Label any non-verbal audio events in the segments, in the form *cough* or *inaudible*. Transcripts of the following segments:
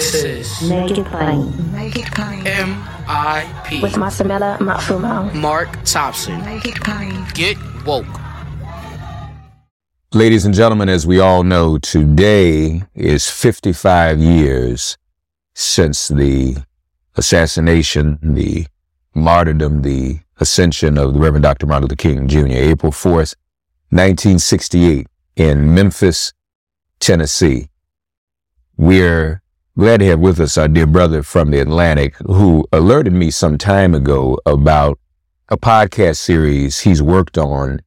This is Make it plain. Make it plain. M.I.P. With Masamela Matfumo. Mark Thompson. Make it plain. Get woke. Ladies and gentlemen, as we all know, today is 55 years since the assassination, the martyrdom, the ascension of the Reverend Dr. Martin Luther King Jr., April 4th, 1968 in Memphis, Tennessee. We're glad to have with us our dear brother from the Atlantic who alerted me some time ago about a podcast series he's worked on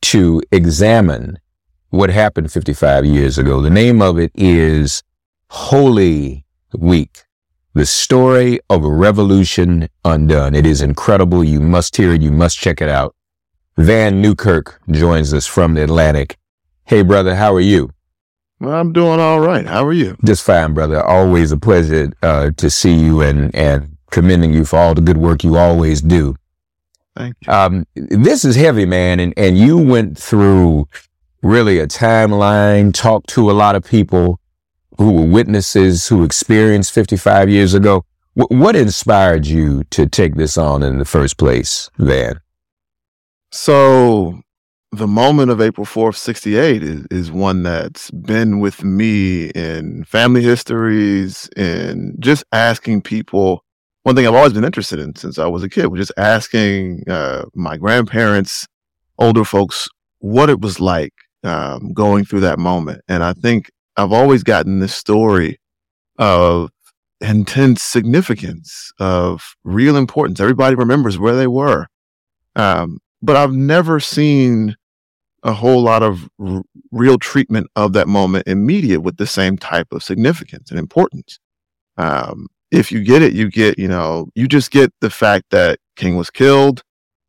to examine what happened 55 years ago. The name of it is Holy Week, the story of a revolution undone. It is incredible. You must hear it. You must check it out. Vann Newkirk joins us from the Atlantic. Hey, brother, how are you? Well, I'm doing all right. How are you? Just fine, brother. Always a pleasure uh, to see you and, and commending you for all the good work you always do. Thank you. Um, this is heavy, man, and, and you went through really a timeline, talked to a lot of people who were witnesses who experienced 55 years ago. W- what inspired you to take this on in the first place, Vann? So the moment of April 4th, 68 is, is one that's been with me in family histories and just asking people. One thing I've always been interested in since I was a kid was just asking uh, my grandparents, older folks, what it was like um, going through that moment. And I think I've always gotten this story of intense significance, of real importance. Everybody remembers where they were. Um, but I've never seen a whole lot of r- real treatment of that moment in media with the same type of significance and importance. Um, if you get it, you get, you know, you just get the fact that King was killed.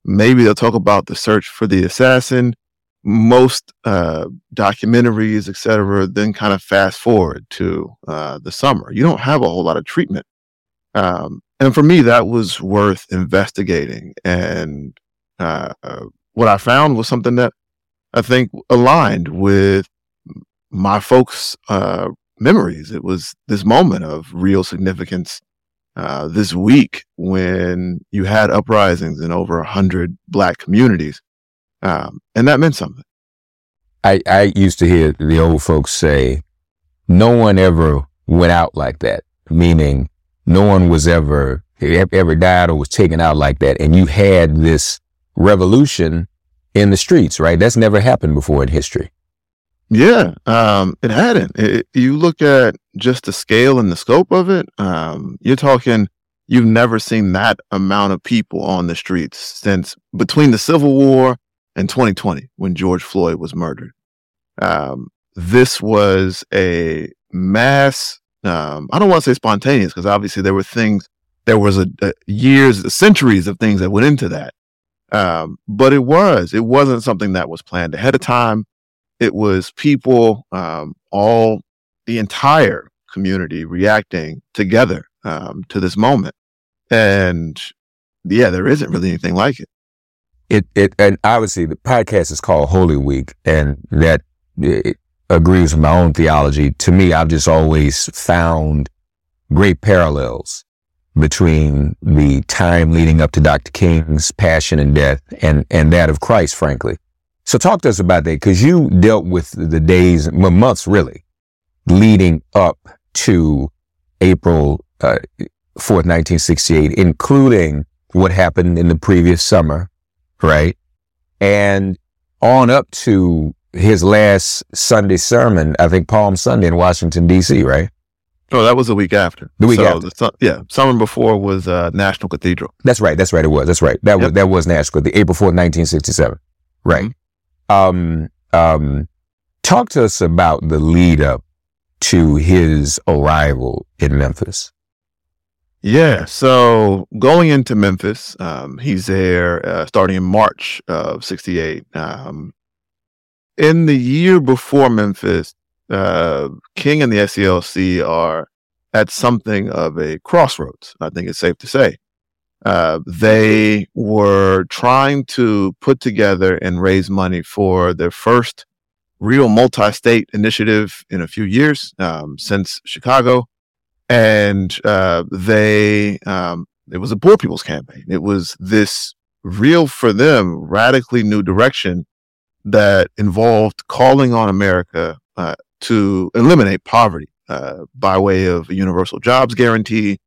Maybe they'll talk about the search for the assassin. Most uh, documentaries, et cetera, then kind of fast forward to uh, the summer. You don't have a whole lot of treatment. Um, and for me, that was worth investigating. And uh, what I found was something that I think aligned with my folks' uh, memories. It was this moment of real significance uh, this week when you had uprisings in over a hundred black communities, um, and that meant something. I, I used to hear the old folks say, no one ever went out like that, meaning no one was ever, ever died or was taken out like that. And you had this revolution in the streets, right? That's never happened before in history. Yeah, um, it hadn't. It, you look at just the scale and the scope of it. Um, you're talking. You've never seen that amount of people on the streets since between the Civil War and 2020, when George Floyd was murdered. Um, this was a mass. Um, I don't want to say spontaneous because obviously there were things. There was a, a years, centuries of things that went into that. Um, but it was, it wasn't something that was planned ahead of time. It was people, um, all the entire community reacting together, um, to this moment. And yeah, there isn't really anything like it. It, it, and obviously the podcast is called Holy Week and that agrees with my own theology. To me, I've just always found great parallels between the time leading up to Dr. King's passion and death and, and that of Christ, frankly. So talk to us about that because you dealt with the days, well, months really, leading up to April uh, 4th, 1968, including what happened in the previous summer, right? And on up to his last Sunday sermon, I think Palm Sunday in Washington, D.C., right? Oh, that was the week after. The week so after. The, yeah, summer before was uh, National Cathedral. That's right. That's right. It was. That's right. That yep. was that was National. The April 4th, 1967. Right. Mm-hmm. Um, um, talk to us about the lead up to his arrival in Memphis. Yeah. So going into Memphis, um, he's there uh, starting in March of 68. Um, in the year before Memphis, uh, King and the SCLC are at something of a crossroads. I think it's safe to say. Uh, they were trying to put together and raise money for their first real multi-state initiative in a few years um, since Chicago, and uh, they um, it was a poor people's campaign. It was this real for them radically new direction that involved calling on America uh, to eliminate poverty uh, by way of a universal jobs guarantee,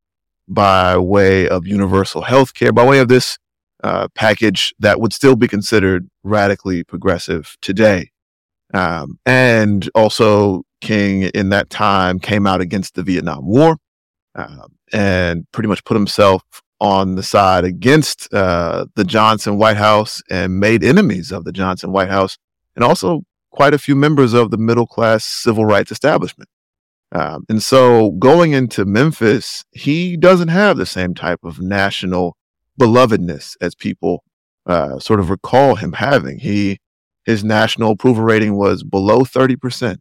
by way of universal health care, by way of this uh, package that would still be considered radically progressive today. Um, and also, King in that time came out against the Vietnam War um, and pretty much put himself on the side against uh, the Johnson White House and made enemies of the Johnson White House and also quite a few members of the middle class civil rights establishment. Um, and so going into Memphis, he doesn't have the same type of national belovedness as people uh, sort of recall him having. He his national approval rating was below 30%.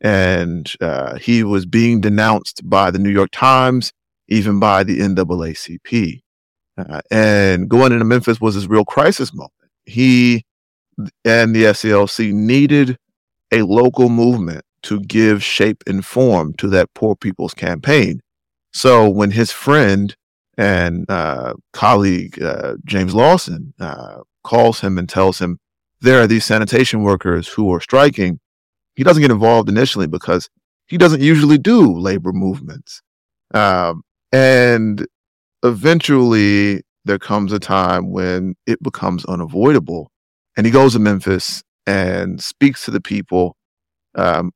And uh, he was being denounced by the New York Times even by the NAACP. Uh, and going into Memphis was his real crisis moment. He and the SCLC needed a local movement to give shape and form to that poor people's campaign. So when his friend and uh, colleague uh, James Lawson uh, calls him and tells him there are these sanitation workers who are striking, he doesn't get involved initially because he doesn't usually do labor movements. Um, and eventually, there comes a time when it becomes unavoidable. And he goes to Memphis and speaks to the people. Um,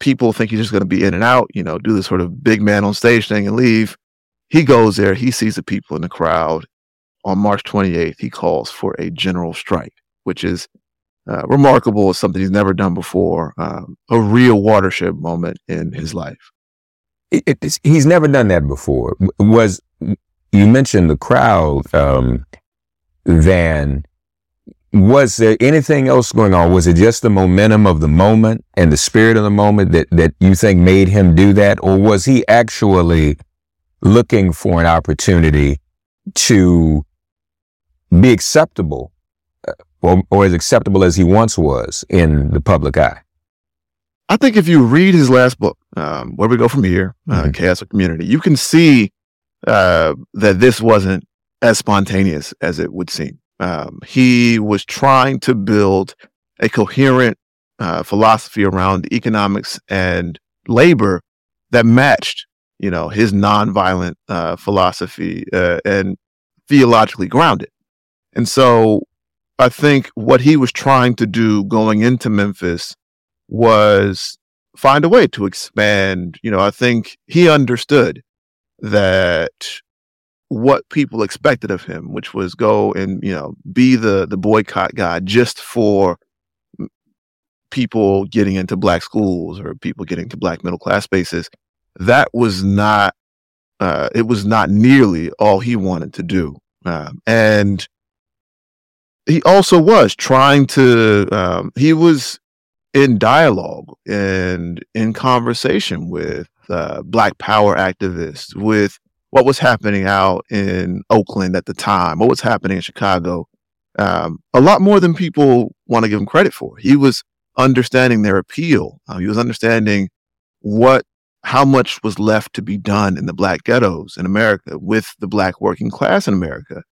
people think he's just going to be in and out, you know, do this sort of big man on stage thing and leave. He goes there, he sees the people in the crowd. On March 28th, he calls for a general strike, which is uh, remarkable. It's something he's never done before. Um, a real watershed moment in his life it, he's never done that before. Was you mentioned the crowd, um, Vann? Was there anything else going on? Was it just the momentum of the moment and the spirit of the moment that that you think made him do that, or was he actually looking for an opportunity to be acceptable, uh, or, or as acceptable as he once was in the public eye? I think if you read his last book, um, Where We Go From Here, uh, mm-hmm. Chaos of Community, you can see uh, that this wasn't as spontaneous as it would seem. Um, he was trying to build a coherent uh, philosophy around economics and labor that matched, you know, his nonviolent uh, philosophy uh, and theologically grounded. And so I think what he was trying to do going into Memphis was find a way to expand. You know, I think he understood that what people expected of him, which was go and, you know, be the, the boycott guy just for people getting into black schools or people getting to black middle class spaces. That was not, uh, it was not nearly all he wanted to do. Um, and he also was trying to, um, he was in dialogue and in conversation with uh, Black Power activists, with what was happening out in Oakland at the time, what was happening in Chicago, um, a lot more than people want to give him credit for. He was understanding their appeal. Uh, he was understanding what, how much was left to be done in the Black ghettos in America with the Black working class in America.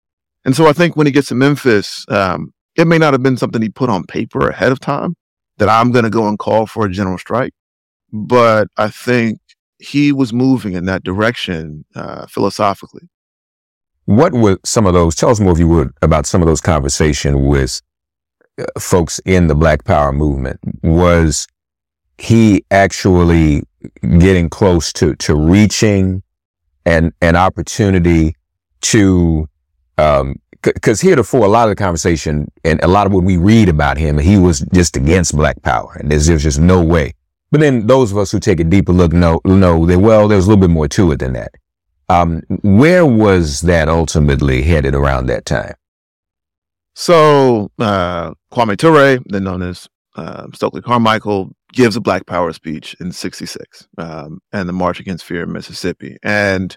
And so I think when he gets to Memphis, um, it may not have been something he put on paper ahead of time, that I'm going to go and call for a general strike. But I think he was moving in that direction uh, philosophically. What were some of those? Tell us more, if you would, about some of those conversations with uh, folks in the Black Power movement. Was he actually getting close to to reaching an an opportunity to um, because heretofore a lot of the conversation and a lot of what we read about him, he was just against black power and there's, there's just no way. But then those of us who take a deeper look know, know that, well, there's a little bit more to it than that. Um, where was that ultimately headed around that time? So, uh, Kwame Ture, then known as uh, Stokely Carmichael, gives a Black Power speech in 66 um, and the March Against Fear in Mississippi. And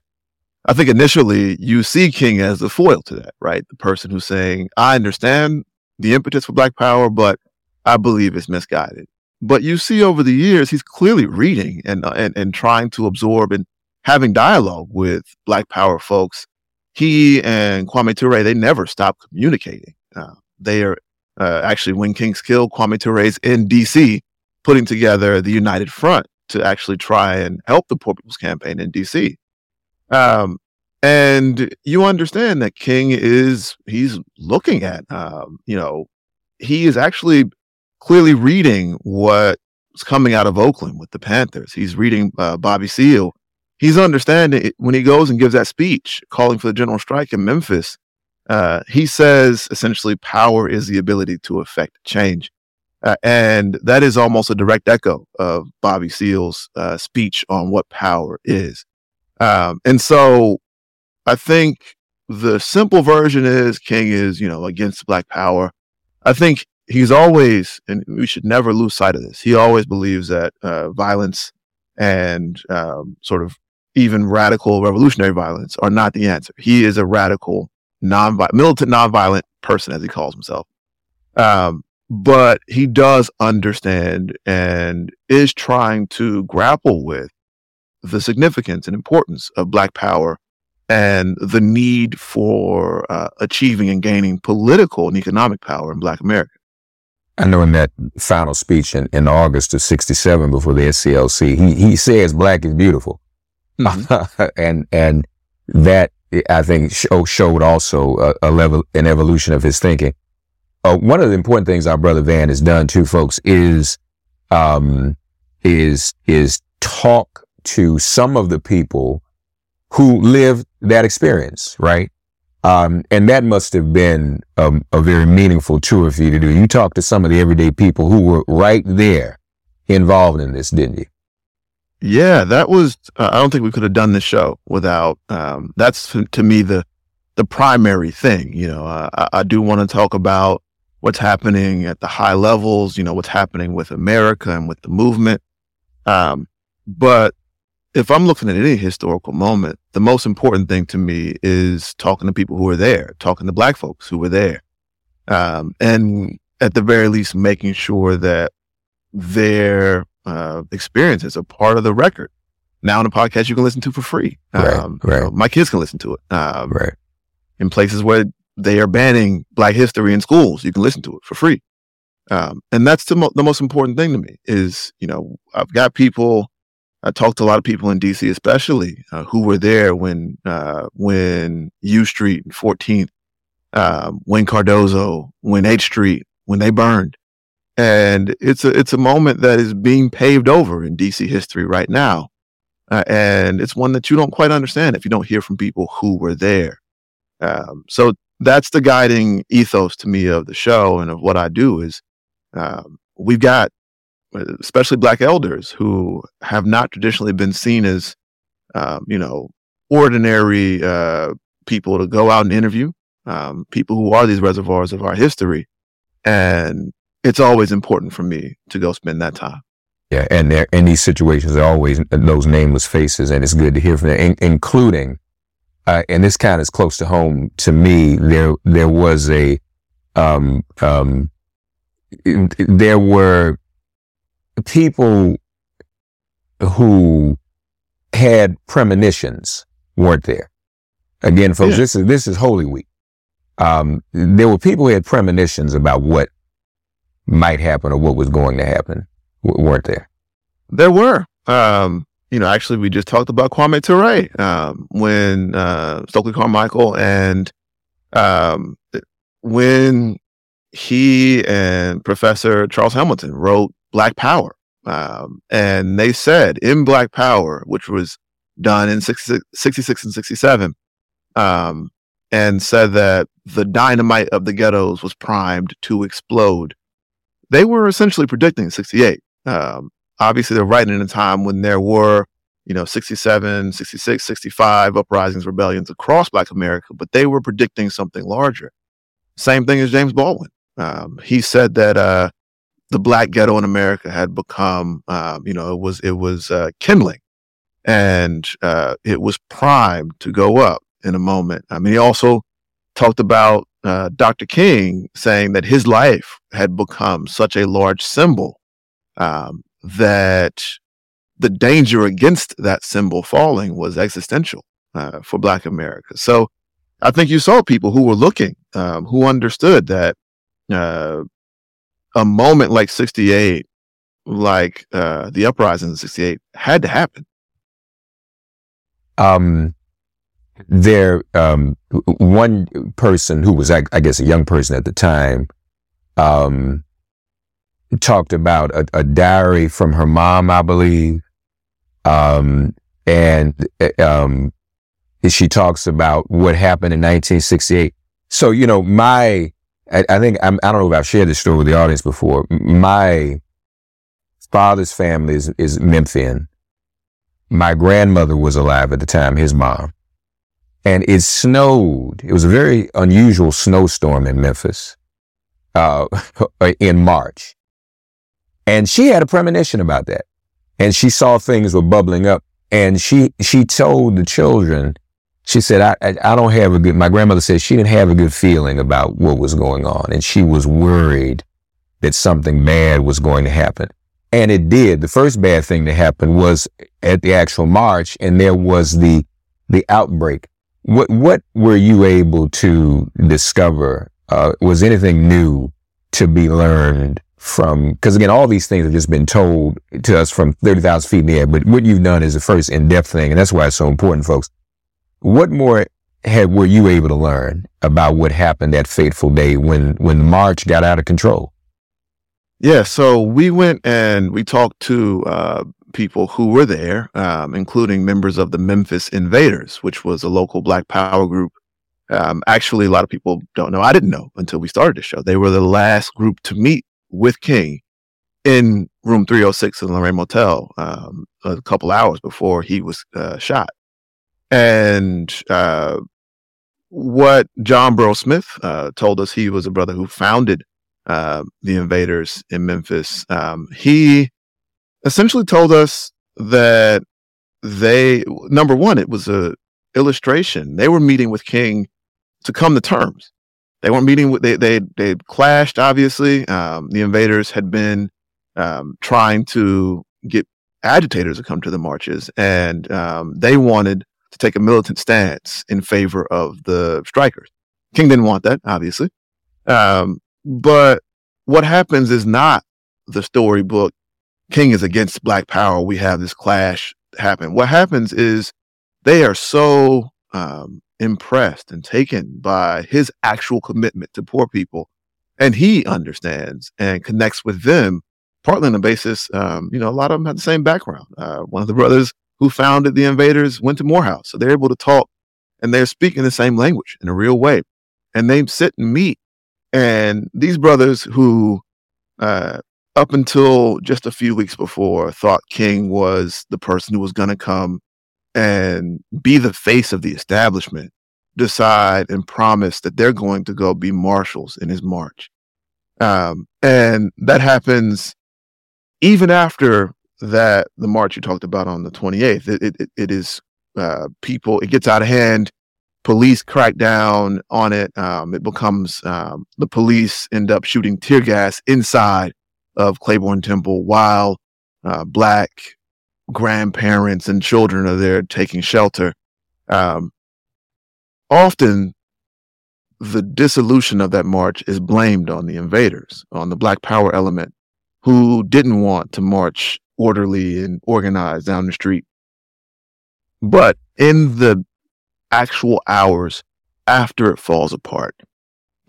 I think initially you see King as the foil to that, right? The person who's saying, I understand the impetus for Black Power, but I believe it's misguided. But you see over the years, he's clearly reading and, uh, and, and trying to absorb and having dialogue with Black Power folks, he and Kwame Ture, they never stopped communicating. Uh, they are uh, actually, when King's killed, Kwame Ture's in DC putting together the United Front to actually try and help the Poor People's Campaign in DC. Um, and you understand that King is, he's looking at, um, you know, he is actually clearly reading what's coming out of Oakland with the Panthers. He's reading uh, Bobby Seale. He's understanding it, when he goes and gives that speech calling for the general strike in Memphis. Uh, he says essentially power is the ability to affect change. Uh, and that is almost a direct echo of Bobby Seale's uh, speech on what power is. Um, and so I think the simple version is King is, you know, against black power. I think he's always, and we should never lose sight of this. He always believes that uh, violence and um, sort of even radical revolutionary violence are not the answer. He is a radical, non militant, nonviolent person, as he calls himself. Um, but he does understand and is trying to grapple with the significance and importance of Black power and the need for uh, achieving and gaining political and economic power in Black America. I know in that final speech in, in August of 67 before the SCLC, he, he says black is beautiful. Mm-hmm. *laughs* and, and that I think show, showed also a, a level, an evolution of his thinking uh, one of the important things our brother Vann has done too, folks, is, um, is, is talk to some of the people who lived that experience, right? Um, and that must have been um, a very meaningful tour for you to do. You talked to some of the everyday people who were right there involved in this, didn't you? Yeah, that was, uh, I don't think we could have done this show without, um, that's to me the, the primary thing. You know, uh, I, I do want to talk about what's happening at the high levels, you know, what's happening with America and with the movement. Um, but if I'm looking at any historical moment, the most important thing to me is talking to people who were there, talking to black folks who were there. Um, and at the very least, making sure that their uh, experience is a part of the record. Now in a podcast you can listen to for free. Right, um, right. You know, my kids can listen to it. Um, right. In places where they are banning Black history in schools. You can listen to it for free. Um, and that's the, mo- the most important thing to me is, you know, I've got people, I talked to a lot of people in DC, especially uh, who were there when, uh, when U Street and 14th, um, when Cardozo, when H Street, when they burned. And it's a, it's a moment that is being paved over in DC history right now. Uh, and it's one that you don't quite understand if you don't hear from people who were there. Um, so that's the guiding ethos to me of the show and of what I do is um, we've got especially black elders who have not traditionally been seen as um, you know ordinary uh, people to go out and interview um, people who are these reservoirs of our history and it's always important for me to go spend that time yeah and there in these situations are always those nameless faces and it's good to hear from them in- including uh, and this kind of is close to home to me. There, there was a, um, um, there were people who had premonitions, weren't there? Again, folks, yeah. this is this is Holy Week. Um, there were people who had premonitions about what might happen or what was going to happen, weren't there? There were. Um, you know, actually, we just talked about Kwame Ture um, when uh, Stokely Carmichael and um, when he and Professor Charles Hamilton wrote Black Power. Um, and they said in Black Power, which was done in 66, 66 and 67, um, and said that the dynamite of the ghettos was primed to explode. They were essentially predicting 68. Um, obviously they're writing in a time when there were, you know, 67, 66, 65 uprisings, rebellions across Black America, but they were predicting something larger. Same thing as James Baldwin. Um, he said that uh, the Black ghetto in America had become, um, you know, it was it was uh, kindling, and uh, it was primed to go up in a moment. I mean, he also talked about uh, Dr. King saying that his life had become such a large symbol um, that the danger against that symbol falling was existential uh, for Black America. So I think you saw people who were looking, um, who understood that uh, a moment like 68, like uh, the uprising in 68, had to happen. Um, there, um, one person who was, I, I, guess, a young person at the time, um, talked about a, a diary from her mom, I believe, um, and um, she talks about what happened in 1968. So, you know, my, I, I think, I'm, I do not know if I've shared this story with the audience before. My father's family is, is Memphian. My grandmother was alive at the time, his mom. And it snowed. It was a very unusual snowstorm in Memphis, uh, *laughs* in March. And she had a premonition about that. And she saw things were bubbling up. And she, she told the children, she said, I, I, I don't have a good, my grandmother said she didn't have a good feeling about what was going on. And she was worried that something bad was going to happen. And it did. The first bad thing that happened was at the actual march and there was the, the outbreak. What, what were you able to discover? Uh, was anything new to be learned from, because again, all these things have just been told to us from 30,000 feet in the air, but what you've done is the first in-depth thing. And that's why it's so important, folks. What more had, were you able to learn about what happened that fateful day when, when the march got out of control? Yeah. So we went and we talked to, uh, people who were there, um, including members of the Memphis Invaders, which was a local Black Power group. Um, actually, a lot of people don't know. I didn't know until we started the show. They were the last group to meet with King in room 306 in the Lorraine Motel um, a couple hours before he was uh, shot. And uh, what John Burl Smith uh, told us, he was a brother who founded uh, the Invaders in Memphis. Um, he essentially told us that they, number one, it was a illustration. They were meeting with King to come to terms. They weren't meeting with, they, they, they clashed, obviously. Um, the invaders had been, um, trying to get agitators to come to the marches and, um, they wanted to take a militant stance in favor of the strikers. King didn't want that, obviously. Um, but what happens is not the storybook. King is against black power. We have this clash happen. What happens is they are so, um, impressed and taken by his actual commitment to poor people. And he understands and connects with them, partly on the basis, um, you know, a lot of them have the same background. Uh, one of the brothers who founded the invaders went to Morehouse. So they're able to talk and they're speaking the same language in a real way. And they sit and meet. And these brothers who, uh, up until just a few weeks before, thought King was the person who was going to come and be the face of the establishment decide and promise that they're going to go be marshals in his march. Um, and that happens even after that, the march you talked about on the 28th, it, it, it is, uh, people, it gets out of hand. Police crack down on it. Um, it becomes, um, the police end up shooting tear gas inside of Clayborn Temple while, uh, black grandparents and children are there taking shelter. Um, often the dissolution of that march is blamed on the invaders, on the Black Power element who didn't want to march orderly and organized down the street. But in the actual hours after it falls apart,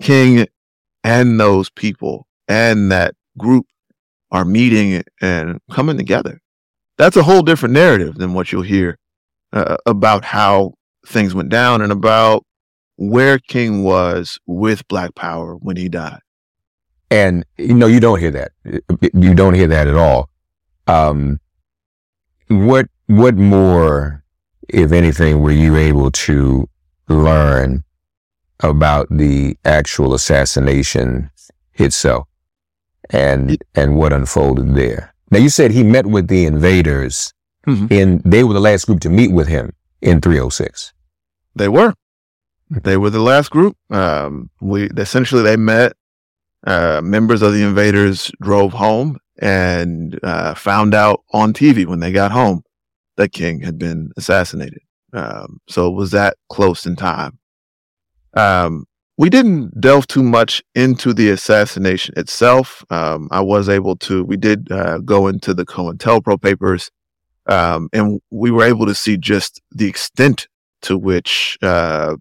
King and those people and that group are meeting and coming together that's a whole different narrative than what you'll hear uh, about how things went down and about where King was with Black Power when he died. And you know, you don't hear that. You don't hear that at all. Um, what what more, if anything, were you able to learn about the actual assassination itself and and what unfolded there? Now you said he met with the invaders mm-hmm. and they were the last group to meet with him in 306. They were. They were the last group. Um, we essentially they met. Uh, members of the invaders drove home and uh, found out on TV when they got home that King had been assassinated. Um, so it was that close in time. Um, we didn't delve too much into the assassination itself. Um, I was able to, we did uh, go into the COINTELPRO papers, um, and we were able to see just the extent to which uh,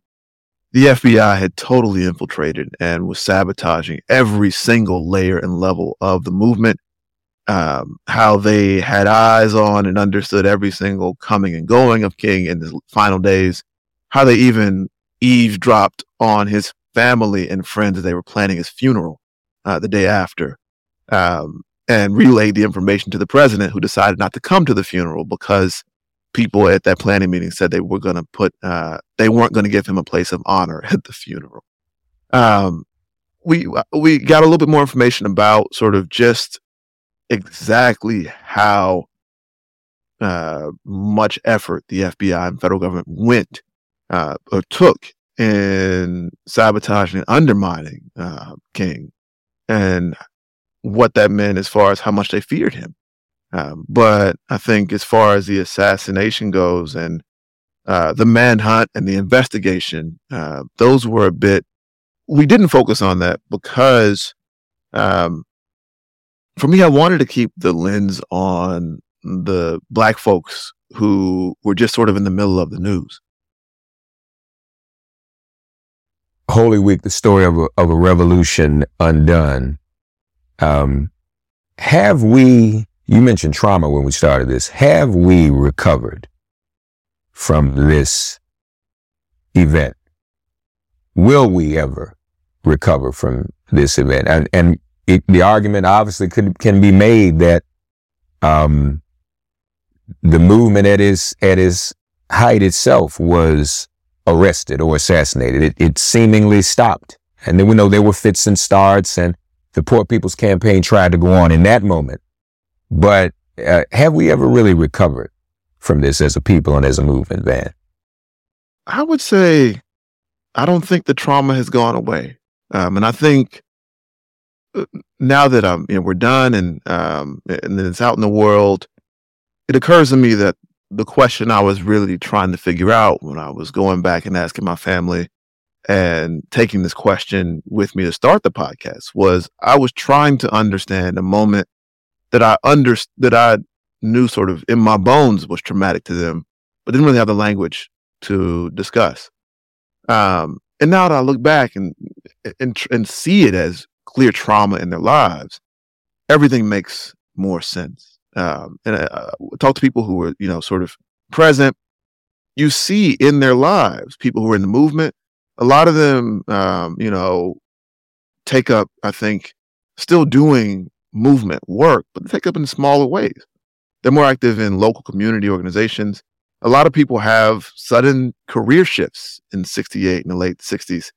the FBI had totally infiltrated and was sabotaging every single layer and level of the movement. Um, how they had eyes on and understood every single coming and going of King in his final days. How they even eavesdropped on his family and friends as they were planning his funeral uh, the day after, um, and relayed the information to the president, who decided not to come to the funeral because people at that planning meeting said they were going to put uh, they weren't going to give him a place of honor *laughs* at the funeral. Um, we we got a little bit more information about sort of just exactly how uh, much effort the FBI and federal government went uh, or took in sabotaging and undermining uh, King, and what that meant as far as how much they feared him. Um, but I think as far as the assassination goes and uh, the manhunt and the investigation, uh, those were a bit. We didn't focus on that because, um, for me, I wanted to keep the lens on the black folks who were just sort of in the middle of the news. Holy Week, the story of a, of a revolution undone. Um, have we you mentioned trauma when we started this. Have we recovered from this event? Will we ever recover from this event? And, and it, the argument obviously could, can be made that, um, the movement at its, at its height itself was arrested or assassinated. It, it seemingly stopped. And then we know there were fits and starts and the Poor People's Campaign tried to go on in that moment. But uh, have we ever really recovered from this as a people and as a movement, Vann? I would say I don't think the trauma has gone away. Um, and I think now that I'm, you know, we're done and, um, and it's out in the world, it occurs to me that the question I was really trying to figure out when I was going back and asking my family and taking this question with me to start the podcast was I was trying to understand a moment that I under that I knew sort of in my bones was traumatic to them, but didn't really have the language to discuss. Um, and now that I look back and and and see it as clear trauma in their lives, everything makes more sense. Um, and I, I talk to people who are, you know sort of present. You see in their lives people who are in the movement. A lot of them, um, you know, take up. I think still doing movement work, but they take up in smaller ways. They're more active in local community organizations. A lot of people have sudden career shifts in 68 in the late 60s.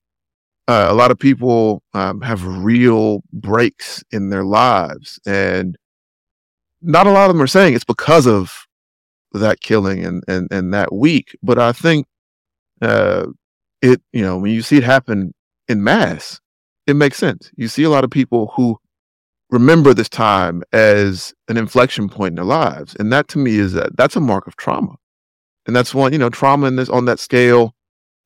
Uh, a lot of people um, have real breaks in their lives. And not a lot of them are saying it's because of that killing and, and, and that week. But I think uh, it, you know, when you see it happen in mass, it makes sense. You see a lot of people who remember this time as an inflection point in their lives. And that to me is that that's a mark of trauma. And that's one, you know, trauma in this on that scale,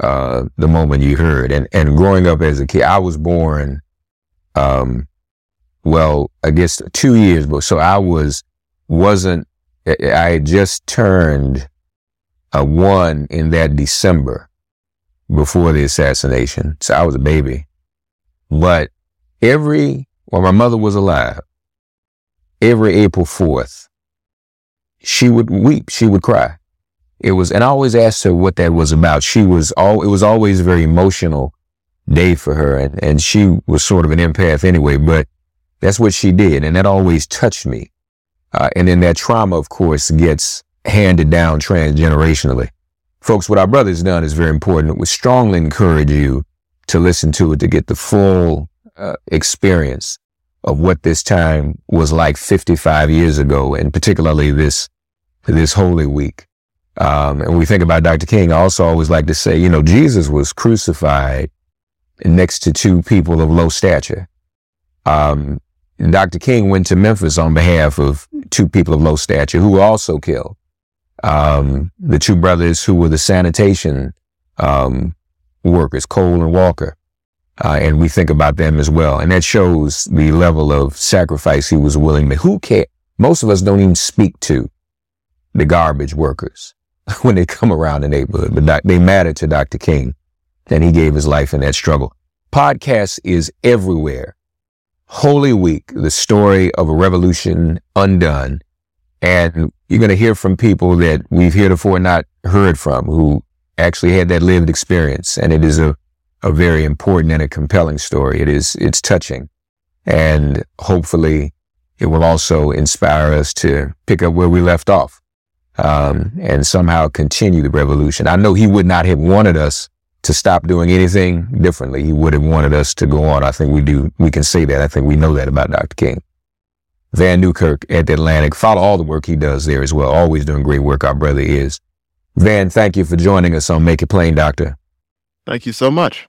Uh, the moment you heard. And, and growing up as a kid, I was born, um, well, I guess two years, but so I was, wasn't, I had just turned a one in that December. before the assassination. So I was a baby. But every, while my mother was alive, every April 4th, she would weep. She would cry. It was, and I always asked her what that was about. She was all, it was always a very emotional day for her. And, and she was sort of an empath anyway, but that's what she did. And that always touched me. Uh, and then that trauma, of course, gets handed down transgenerationally. Folks, what our brother's done is very important. We strongly encourage you to listen to it to get the full uh, experience of what this time was like 55 years ago, and particularly this this Holy Week. Um, and we think about Dr. King, I also always like to say, you know, Jesus was crucified next to two people of low stature. Um, Dr. King went to Memphis on behalf of two people of low stature who were also killed. Um, the two brothers who were the sanitation um, workers, Cole and Walker. Uh, and we think about them as well. And that shows the level of sacrifice he was willing to. Who care? Most of us don't even speak to the garbage workers *laughs* when they come around the neighborhood, but doc- they matter to Dr. King. And he gave his life in that struggle. Podcast is everywhere. Holy Week, the story of a revolution undone. And you're going to hear from people that we've heretofore not heard from who actually had that lived experience. And it is a, a very important and a compelling story. It is, it's touching. And hopefully it will also inspire us to pick up where we left off. Um, and somehow continue the revolution. I know he would not have wanted us to stop doing anything differently. He would have wanted us to go on. I think we do. We can say that. I think we know that about Dr. King. Vann Newkirk at the Atlantic. Follow all the work he does there as well. Always doing great work. Our brother is. Vann, thank you for joining us on Make It Plain, Doctor. Thank you so much.